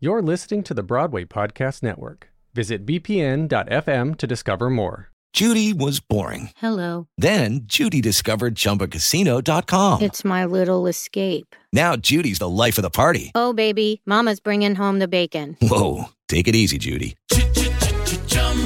You're listening to the Broadway Podcast Network. Visit bpn.fm to discover more. Judy was boring. Hello. Then Judy discovered ChumbaCasino.com. It's my little escape. Now Judy's the life of the party. Oh, baby, Mama's bringing home the bacon. Whoa, take it easy, Judy.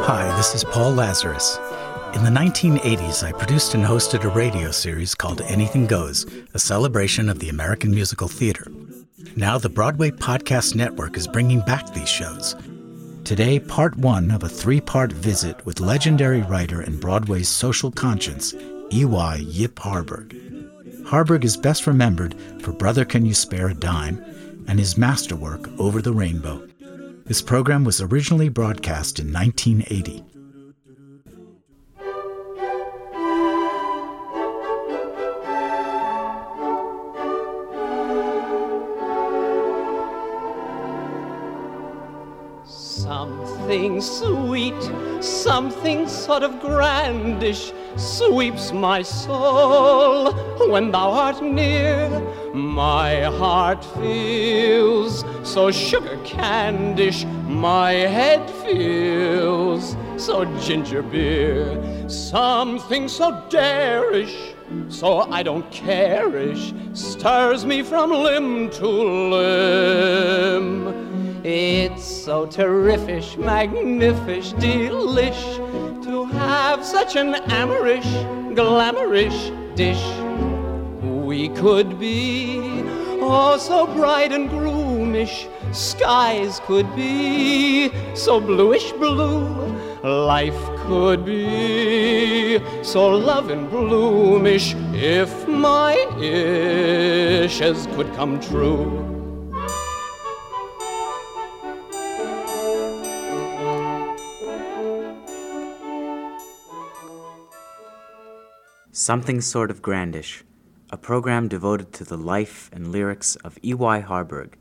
Hi, this is Paul Lazarus. In the 1980s, I produced and hosted a radio series called Anything Goes, a celebration of the American musical theater. Now, the Broadway Podcast Network is bringing back these shows. Today, part one of a three part visit with legendary writer and Broadway's social conscience, E.Y. Yip Harburg. Harburg is best remembered for Brother Can You Spare a Dime and his masterwork Over the Rainbow. This program was originally broadcast in 1980. Something sweet, something sort of grandish sweeps my soul when thou art near. My heart feels so sugar candish, my head feels so ginger beer. Something so darish, so I don't care-ish, stirs me from limb to limb. It's so terrific, magnific, delish to have such an amorish, glamourish dish. We could be oh so bright and groomish, skies could be so bluish blue, life could be so love bloomish if my ishes could come true. Something Sort of Grandish, a program devoted to the life and lyrics of E.Y. Harburg,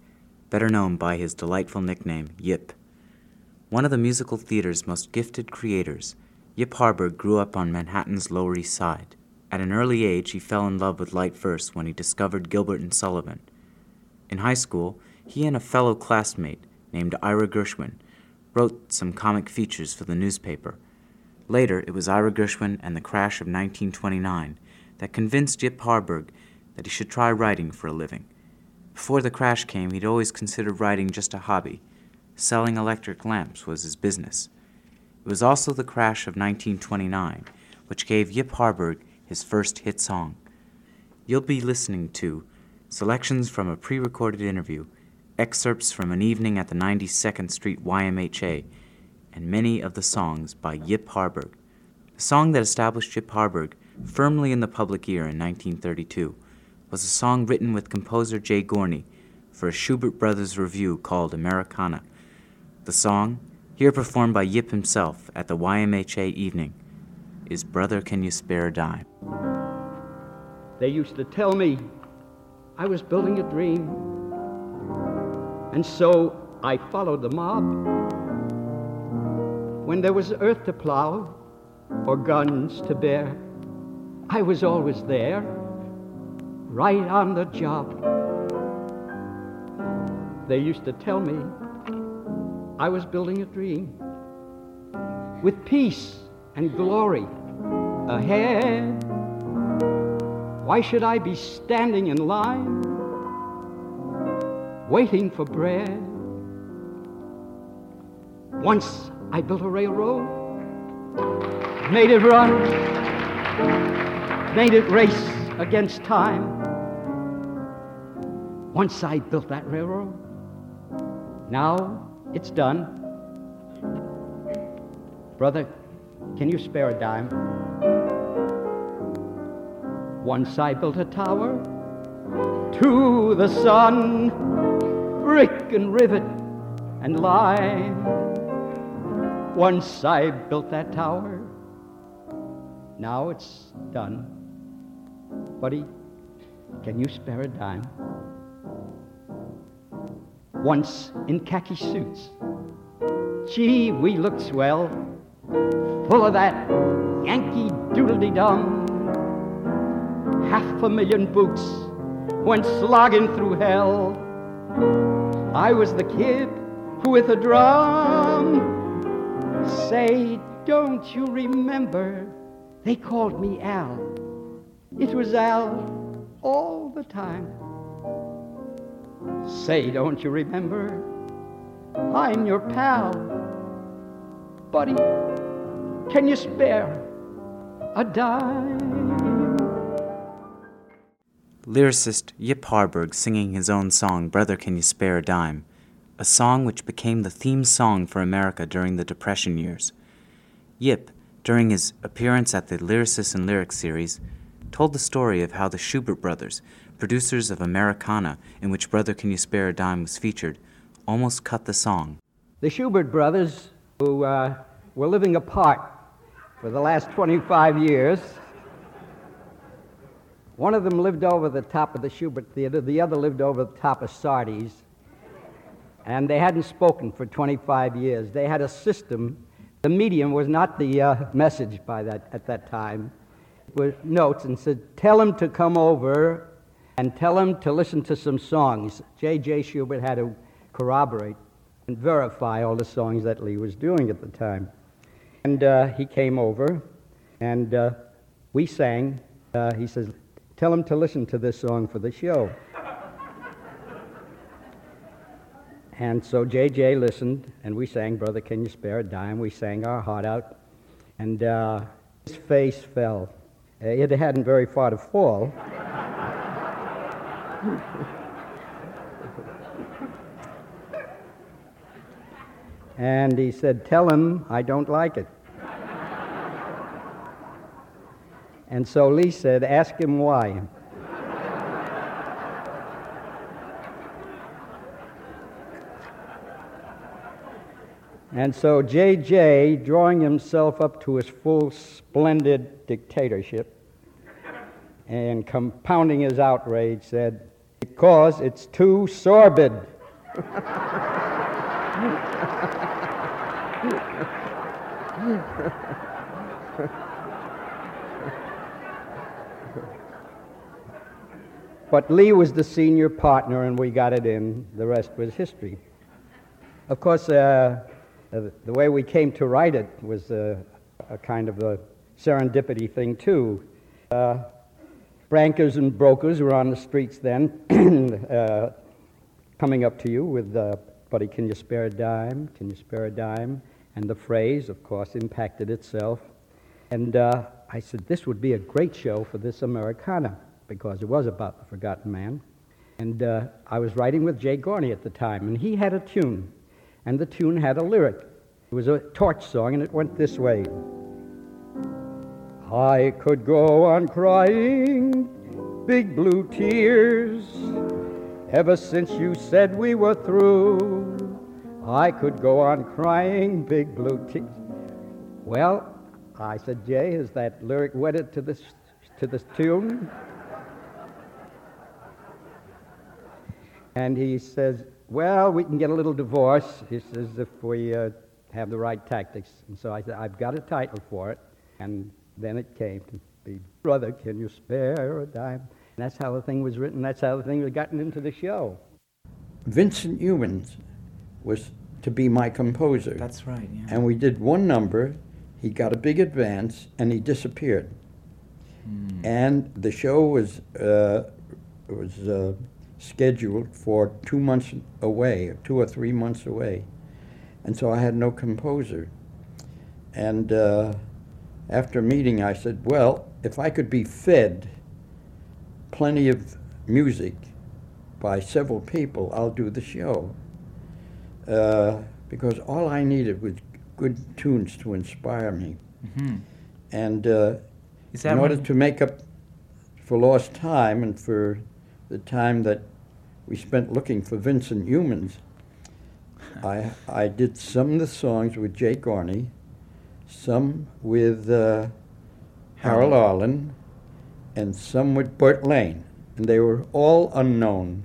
better known by his delightful nickname, Yip. One of the musical theater's most gifted creators, Yip Harburg grew up on Manhattan's Lower East Side. At an early age, he fell in love with light verse when he discovered Gilbert and Sullivan. In high school, he and a fellow classmate named Ira Gershwin wrote some comic features for the newspaper. Later, it was Ira Gershwin and the crash of 1929 that convinced Yip Harburg that he should try writing for a living. Before the crash came, he'd always considered writing just a hobby. Selling electric lamps was his business. It was also the crash of 1929 which gave Yip Harburg his first hit song. You'll be listening to selections from a pre recorded interview, excerpts from an evening at the 92nd Street YMHA, and many of the songs by Yip Harburg. The song that established Yip Harburg firmly in the public ear in 1932 was a song written with composer Jay Gorney for a Shubert Brothers revue called Americana. The song, here performed by Yip himself at the YMHA evening, is Brother Can You Spare a Dime? They used to tell me I was building a dream. And so I followed the mob. When there was earth to plow or guns to bear, I was always there, right on the job. They used to tell me I was building a dream with peace and glory ahead. Why should I be standing in line, waiting for bread? Once I built a railroad made it run, made it race against time. Once I built that railroad, now it's done. Brother, can you spare a dime? Once I built a tower to the sun, brick and rivet and lime. Once I built that tower, now it's done. Buddy, can you spare a dime? Once in khaki suits, gee, we looked swell, full of that Yankee doodle dum. Half a million boots went slogging through hell. I was the kid who with a drum say, don't you remember? They called me Al. It was Al all the time. Say, don't you remember? I'm your pal. Buddy, can you spare a dime? Lyricist Yip Harburg singing his own song, Brother Can You Spare a Dime, a song which became the theme song for America during the Depression years. Yip, during his appearance at the Lyricists and Lyrics series, told the story of how the Shubert brothers, producers of Americana, in which Brother Can You Spare a Dime was featured, almost cut the song. The Shubert brothers, who uh, were living apart for the last 25 years, one of them lived over the top of the Shubert Theater, the other lived over the top of Sardi's, and they hadn't spoken for 25 years. They had a system. The medium was not the uh, message by that, at that time. It was notes and said, tell him to come over and tell him to listen to some songs. J.J. Shubert had to corroborate and verify all the songs that Lee was doing at the time. And uh, he came over, and uh, we sang. Uh, he says, Tell him to listen to this song for the show. And so JJ listened, and we sang, Brother, Can You Spare a Dime? We sang our heart out, and uh, his face fell. Uh, it hadn't very far to fall. and he said, Tell him I don't like it. And so Lee said, Ask him why. And so J.J., drawing himself up to his full splendid dictatorship and compounding his outrage, said, Because it's too sordid. But Lee was the senior partner, and we got it in. The rest was history. Of course, uh, uh, the way we came to write it was uh, a kind of a serendipity thing, too. Uh, and brokers were on the streets then, uh, coming up to you with, uh, Buddy, can you spare a dime? Can you spare a dime? And the phrase, of course, impacted itself. And I said, this would be a great show for this Americana because it was about the forgotten man. And uh, I was writing with Jay Gorney at the time, and he had a tune, and the tune had a lyric. It was a torch song, and it went this way I could go on crying big blue tears ever since you said we were through. I could go on crying big blue tears. Well, I said, Jay, is that lyric wedded to this, to this tune? And he says, Well, we can get a little divorce. He says, if we uh, have the right tactics. And so I said, I've got a title for it. And then it came to be, Brother, can you spare a dime? And that's how the thing was written. That's how the thing was gotten into the show. Vincent Youmans was to be my composer. That's right, yeah. And we did one number, he got a big advance, and he disappeared. Hmm. And the show was, uh, was uh, scheduled for two months away, two or three months away. And so I had no composer. And uh, after a meeting, I said, well, if I could be fed plenty of music by several people, I'll do the show. Uh, because all I needed was good tunes to inspire me. Mhm. And uh, in order to make up for lost time and for the time that we spent looking for Vincent Youmans, I, I did some of the songs with Jay Gorney, some with uh, Harold Arlen, and some with Burt Lane. And they were all unknown.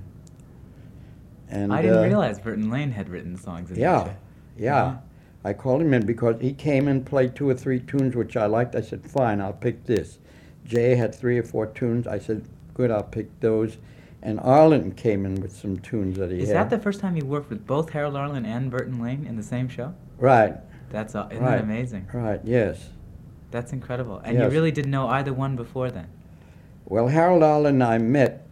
And, I didn't uh, realize Burton Lane had written songs. That yeah, yeah. Uh-huh. I called him in because he came and played two or three tunes which I liked. I said, fine, I'll pick this. Jay had three or four tunes. I said, good, I'll pick those. And Arlen came in with some tunes that he Is had. Is that the first time you worked with both Harold Arlen and Burton Lane in the same show? right, That's uh, isn't right, that amazing? Right, yes. That's incredible. And you really didn't know either one before then. Well, Harold Arlen and I met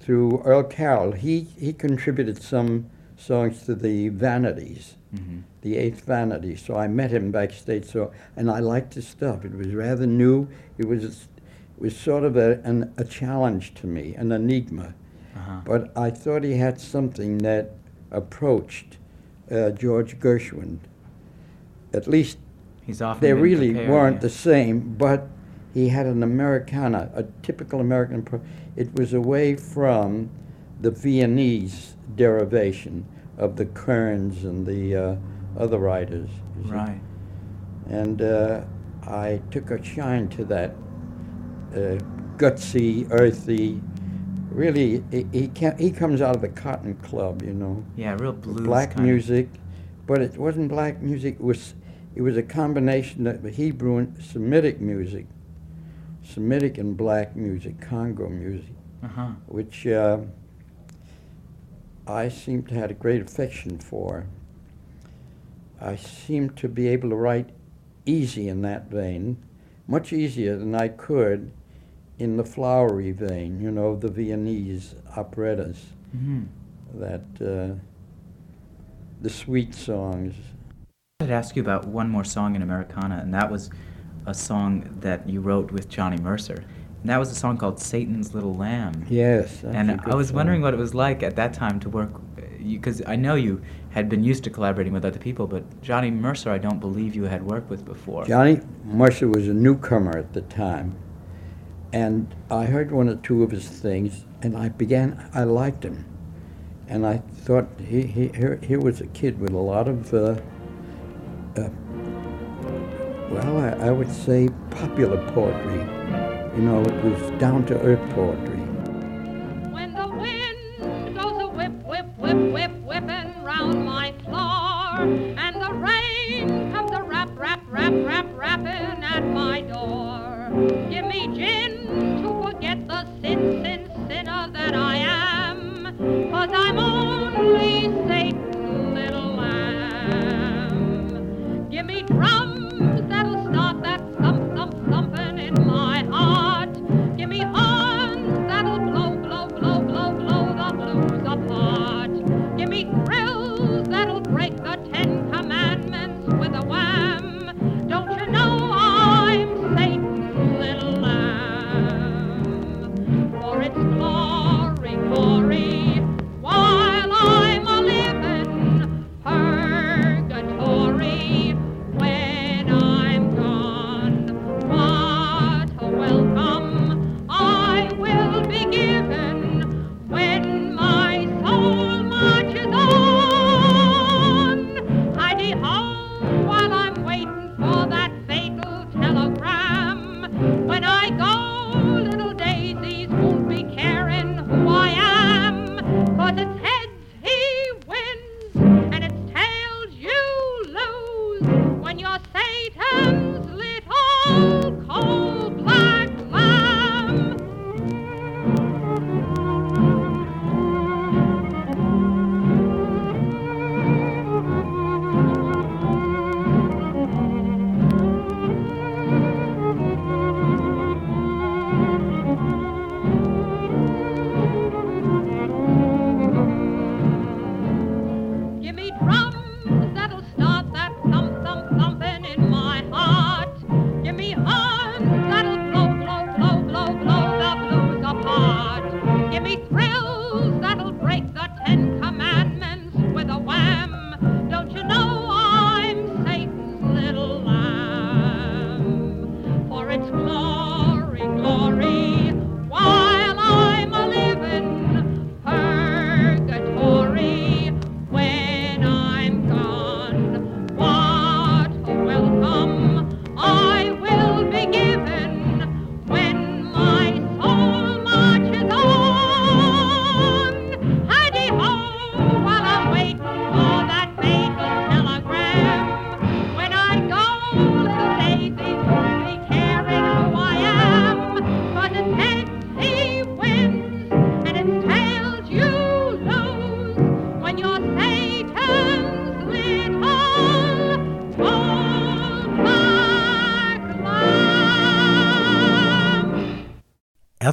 through Earl Carroll. He, he contributed some songs to the Vanities, Mhm. the Eighth Vanity. So I met him backstage. So and I liked his stuff. It was rather new. It was was sort of a an, a challenge to me, an enigma. Uh-huh. But I thought he had something that approached uh, George Gershwin. At least He's often they really compared, weren't yeah. the same, but he had an Americana, a typical American. Pro- it was away from the Viennese derivation of the Kerns and the uh, other writers. you see. Right. And uh, I took a shine to that uh, gutsy, earthy. Really, he he, he comes out of the Cotton Club, you know Yeah, real blues. black kind of- music, but it wasn't black music. It was it was a combination of Hebrew and Semitic music, Semitic and black music, Congo music, Uh-huh. which uh, I seem to have a great affection for. I seem to be able to write easy in that vein, much easier than I could in the flowery vein, you know, the Viennese operettas Mhm. that uh, the sweet songs. I'd ask you about one more song in Americana, and that was a song that you wrote with Johnny Mercer. And that was a song called Satan's Little Lamb. Yes, and I was song. wondering what it was like at that time to work, because I know you had been used to collaborating with other people, but Johnny Mercer, I don't believe you had worked with before. Johnny Mercer was a newcomer at the time, and I heard one or two of his things, and I began. I liked him, and I thought he, he here, here was a kid with a lot of, uh, uh, well, I, I would say popular poetry. You know, it was down to earth poetry.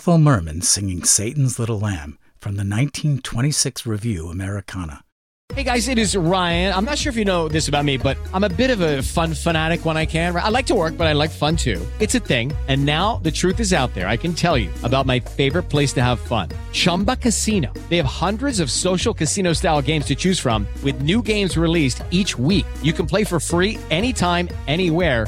Ethel Merman singing Satan's Little Lamb from the 1926 revue Americana. Hey guys, it is Ryan. I'm not sure if you know this about me, but I'm a bit of a fun fanatic when I can. I like to work, but I like fun too. It's a thing. And now the truth is out there. I can tell you about my favorite place to have fun Chumba Casino. They have hundreds of social casino style games to choose from, with new games released each week. You can play for free anytime, anywhere.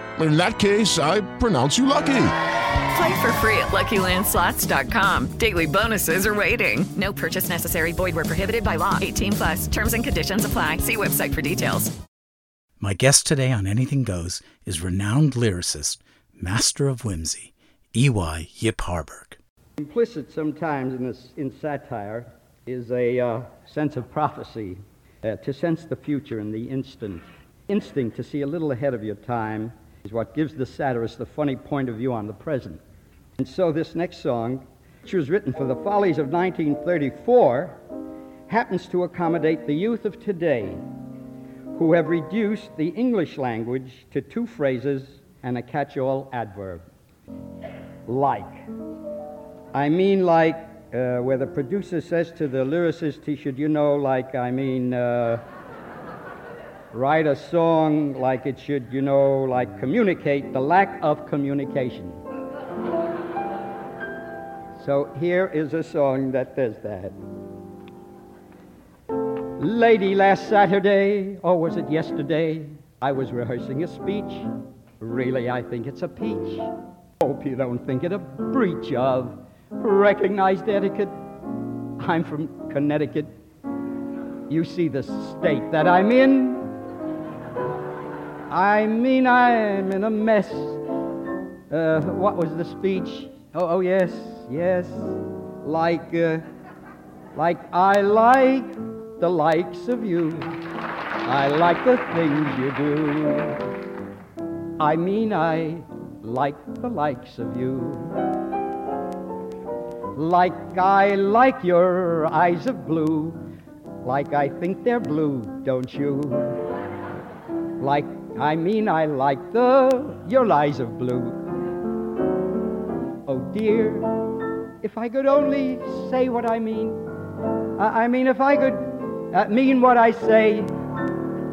In that case, I pronounce you lucky. Play for free at LuckyLandSlots.com. Daily bonuses are waiting. No purchase necessary. Void where prohibited by law. 18 plus. Terms and conditions apply. See website for details. My guest today on Anything Goes is renowned lyricist, master of whimsy, E.Y. Yip Harburg. Implicit sometimes in, this, in satire is a uh, sense of prophecy, uh, to sense the future in the instant. Instinct to see a little ahead of your time is what gives the satirist the funny point of view on the present. And so this next song, which was written for the Follies of 1934, happens to accommodate the youth of today who have reduced the English language to two phrases and a catch-all adverb. Like. I mean like uh, where the producer says to the lyricist, he should, you know, like, I mean, uh, write a song like it should, you know, like communicate the lack of communication. So here is a song that does that. Lady, last Saturday, or was it yesterday? I was rehearsing a speech. Really, I think it's a peach. Hope you don't think it a breach of recognized etiquette. I'm from Connecticut. You see the state that I'm in. I mean, I'm in a mess. Uh, what was the speech? Oh, oh yes, yes. Like, uh, like I like the likes of you. I like the things you do. I mean, I like the likes of you. Like I like your eyes of blue. Like I think they're blue, don't you? Like, I mean, I like the your eyes of blue. Oh dear, if I could only say what I mean. I, I mean, if I could uh, mean what I say.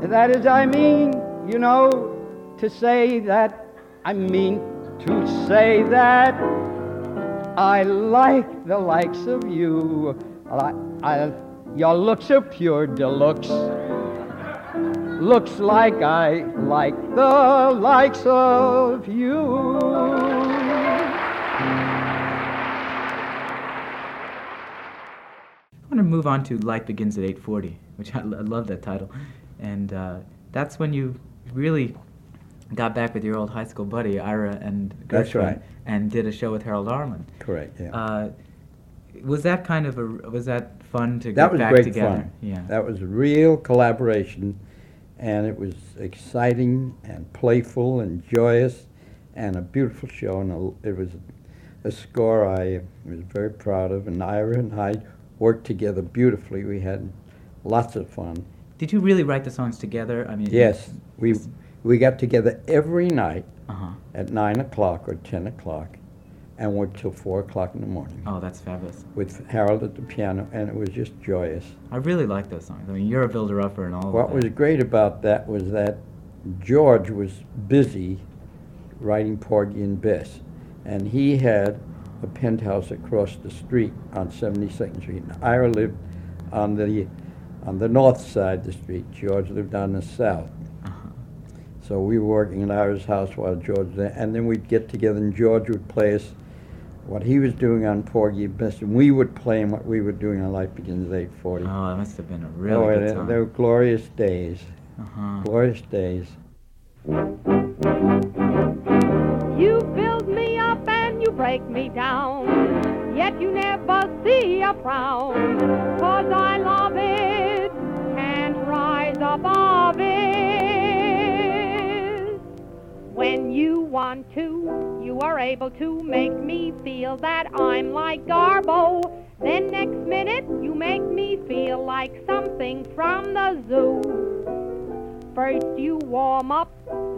That is, I mean, you know, to say that, I mean to say that I like the likes of you. I, I, your looks are pure deluxe. Looks like I like the likes of you. I want to move on to Life Begins at 8:40, which I, I love that title, and uh, that's when you really got back with your old high school buddy Ira and That's Gershwin right. and did a show with Harold Arlen. Correct, yeah. Uh, was that kind of a was that fun to that get was back great together? fun. Yeah. That was a real collaboration, and it was exciting and playful and joyous, and a beautiful show, and a, it was a score I was very proud of. And Ira and I worked together beautifully. We had lots of fun. Did you really write the songs together? I mean, Yes, we we got together every night Uh-huh. at nine o'clock or ten o'clock, and worked till four o'clock in the morning Oh, that's fabulous. with Harold at the piano, and it was just joyous. I really like those songs. I mean, you're a builder upper and all. What was great about that was that George was busy writing Porgy and Bess, and he had a penthouse across the street on 72nd Street. And Ira lived on the on the north side of the street. George lived on the south. Uh-huh. So we were working in Ira's house while George was there, and then we'd get together, and George would play us what he was doing on Porgy and Bess, and we would play him what we were doing on Life Begins at 8:40. Oh, that must have been a really oh, good time. They were glorious days. Uh-huh. Glorious days. You build me up and you break me down, yet you never see a frown. Cause I love it, can't rise above it. Want to, you are able to make me feel that I'm like Garbo. Then next minute, you make me feel like something from the zoo. First you warm up,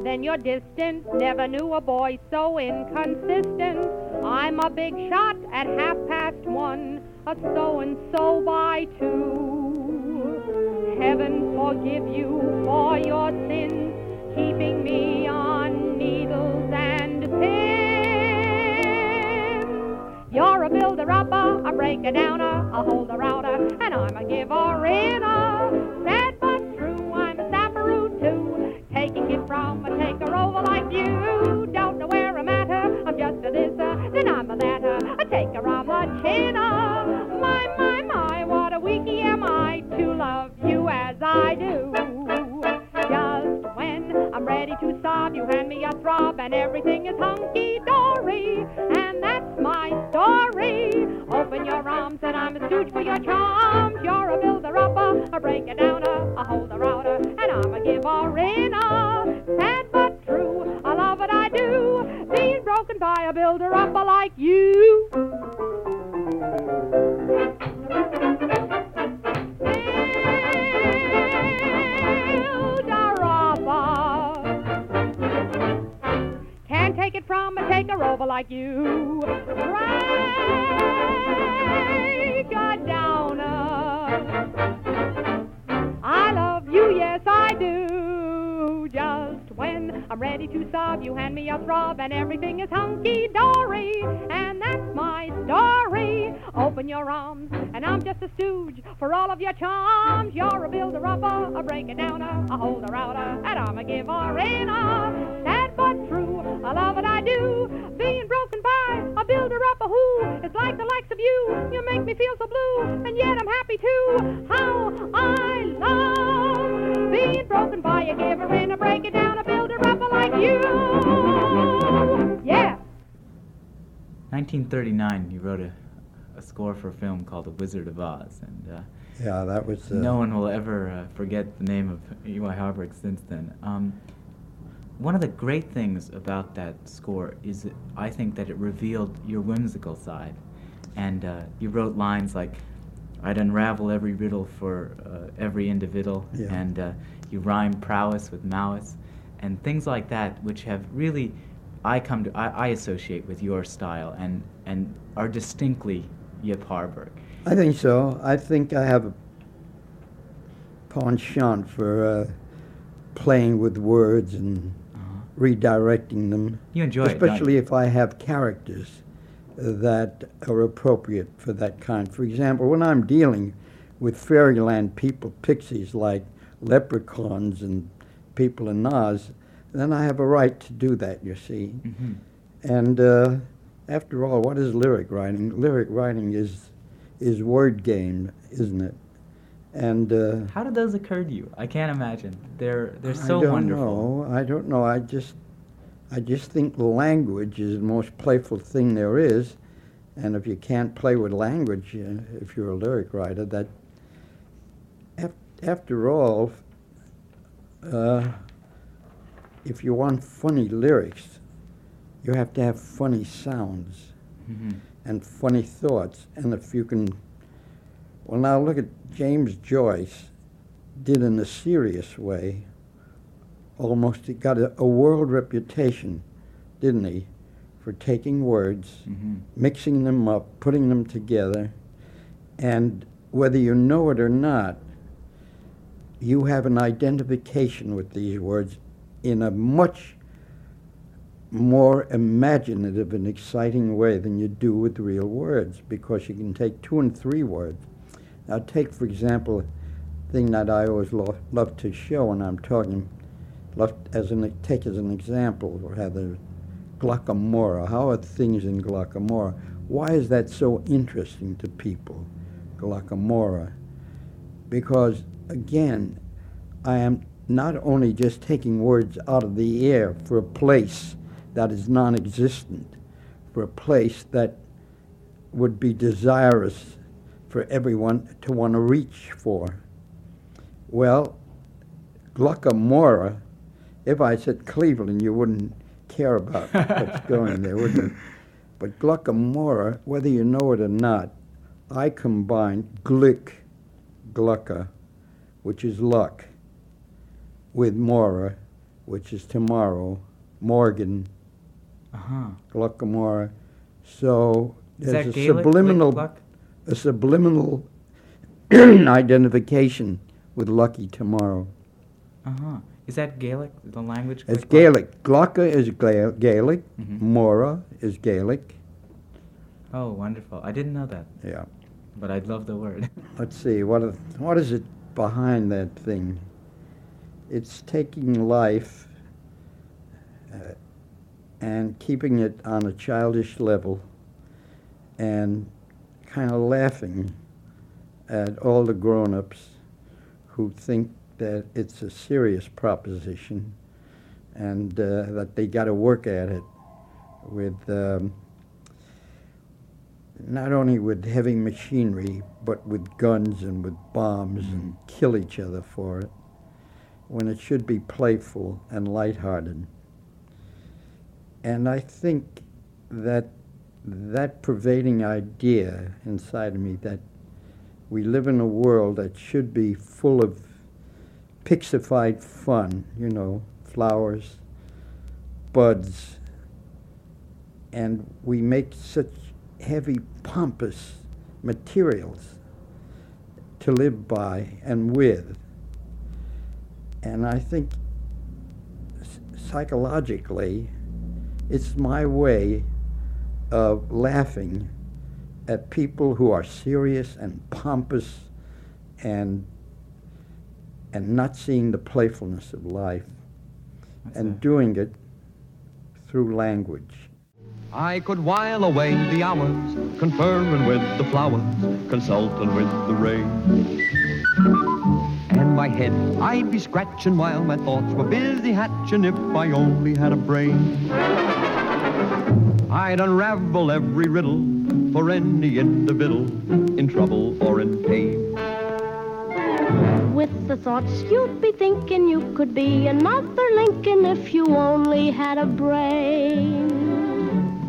then you're distant. Never knew a boy so inconsistent. I'm a big shot at half past one, a so and so by two. Heaven forgive you for your sins, keeping me on a builder upper, a breaker downer, a holder outer, and I'm a giver inner. Sad but true, I'm a sapperoo too, taking it from a taker over like you. Stooge for your charms. You're a builder upper, a breaker a throb, and everything is hunky dory. And that's my story. Open your arms, and I'm just a stooge for all of your charms. You're a builder upper, a breaker downer, a holder outer, and I'm a giver inner. Sad but true, I love what I do. Being broken by a builder upper who is like the likes of you. You make me feel so blue, and yet I'm happy too. How I love being broken by a giver in a break it down, a builder upper like you. Yeah. 1939, you wrote a, a score for a film called The Wizard of Oz, and uh, Yeah, that was. Uh, no one will ever uh, forget the name of E.Y. Harburg since then. Um, one of the great things about that score is that I think that it revealed your whimsical side. And uh, you wrote lines like, I'd unravel every riddle for uh, every individual, Yeah. and uh, you rhyme prowess with malice, and things like that, which have really, I come to, I, I associate with your style and, and are distinctly Yip Harburg. I think so. I think I have a penchant for uh, playing with words and redirecting them. You enjoy it, especially if I have characters that are appropriate for that kind. For example, when I'm dealing with fairyland people, pixies like leprechauns and people in Oz, then I have a right to do that. You see. Mhm. And uh, after all, what is lyric writing? Lyric writing is is word game, isn't it? And uh, How did those occur to you? I can't imagine. They're they're so I don't wonderful. know. I don't know. I just I just think language is the most playful thing there is, and if you can't play with language, uh, if you're a lyric writer, that af- after all, uh, if you want funny lyrics, you have to have funny sounds Mhm. and funny thoughts. And if you can, well, now look at James Joyce did in a serious way. Almost he got a, a world reputation, didn't he, for taking words, Mhm. mixing them up, putting them together, and whether you know it or not, you have an identification with these words in a much more imaginative and exciting way than you do with real words because you can take two and three words. Now, take, for example, a thing that I always lo- love to show when I'm talking, love as an, take as an example, or rather, Glockamora. How are things in Glockamora? Why is that so interesting to people, Glockamora? Because, again, I am not only just taking words out of the air for a place that is non existent, for a place that would be desirous for everyone to want to reach for. Well, Gluckamora, if I said Cleveland, you wouldn't care about what's going there, would you? But Gluckamora, whether you know it or not, I combine glick, glucka, which is luck, with mora, which is tomorrow, Morgan, Uh-huh. Glockamora. So Is there's a Gaelic, subliminal, Glick, a subliminal identification with lucky tomorrow. Uh-huh. Is that Gaelic, the language? It's? Gaelic. Glocka is Gaelic. Mhm. Mora is Gaelic. Oh, wonderful. I didn't know that. Yeah. But I'd love the word. Let's see. What what is it behind that thing? It's taking life uh, and keeping it on a childish level and kind of laughing at all the grown-ups who think that it's a serious proposition and uh, that they got to work at it with um, not only with heavy machinery, but with guns and with bombs and kill each other for it, when it should be playful and lighthearted. And I think that that pervading idea inside of me that we live in a world that should be full of pixified fun, you know, flowers, buds, and we make such heavy, pompous materials to live by and with. And I think psychologically, it's my way of laughing at people who are serious and pompous and and not seeing the playfulness of life and doing it through language. I could while away the hours, conferring with the flowers, consulting with the rain. My head I'd be scratching while my thoughts were busy hatching if I only had a brain. I'd unravel every riddle for any individual in trouble or in pain. With the thoughts you'd be thinking you could be another Lincoln if you only had a brain.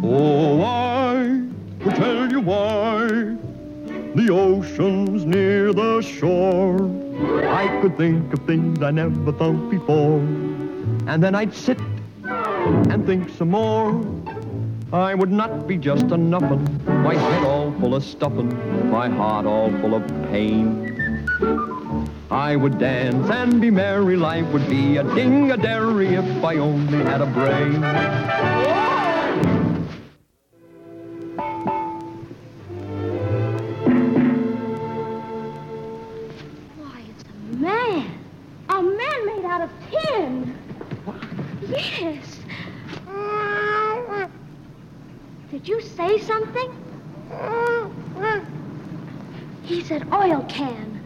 Oh, I could tell you why the ocean's near the shore. I could think of things I never thought before. And then I'd sit and think some more. I would not be just a nuffin, my head all full of stuffin', my heart all full of pain. I would dance and be merry, life would be a ding-a-dairy if I only had a brain. Out of tin. Yes. Did you say something? He said oil can.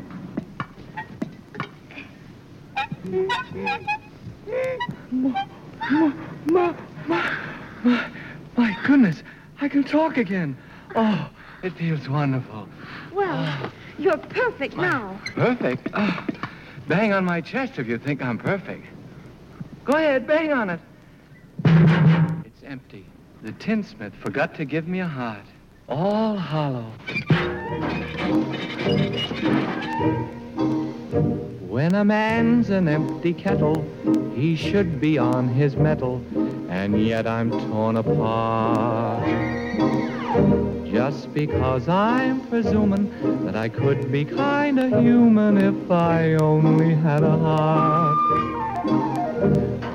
My goodness, I can talk again. Oh, it feels wonderful. Well, you're perfect now. Perfect? Oh, bang on my chest if you think I'm perfect. Go ahead, bang on it. It's empty. The tinsmith forgot to give me a heart, all hollow. When a man's an empty kettle, he should be on his mettle, and yet I'm torn apart. Just because I'm presuming that I could be kinda human if I only had a heart.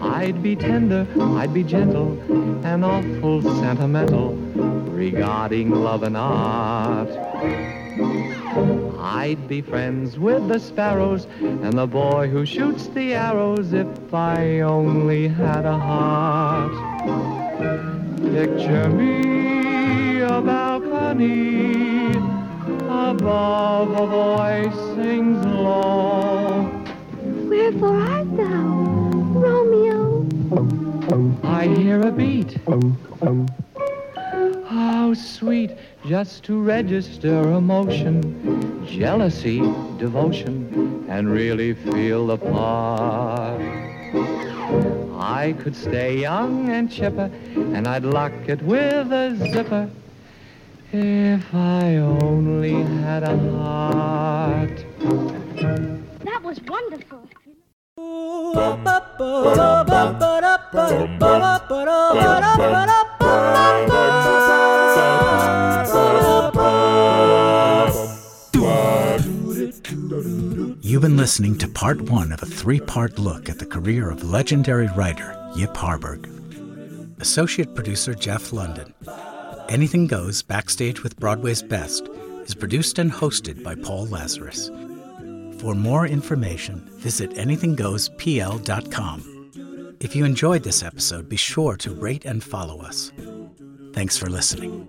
I'd be tender, I'd be gentle, and awful sentimental regarding love and art. I'd be friends with the sparrows and the boy who shoots the arrows if I only had a heart. Picture me a balcony above a voice sings low. Wherefore art thou, Romeo? I hear a beat. How sweet just to register emotion, jealousy, devotion, and really feel the part. I could stay young and chipper, and I'd lock it with a zipper if I only had a heart. That was wonderful. You've been listening to part one of a three part look at the career of legendary writer Yip Harburg. Associate producer Jeff London. Anything Goes Backstage with Broadway's Best is produced and hosted by Paul Lazarus. For more information, visit anythinggoespl.com. If you enjoyed this episode, be sure to rate and follow us. Thanks for listening.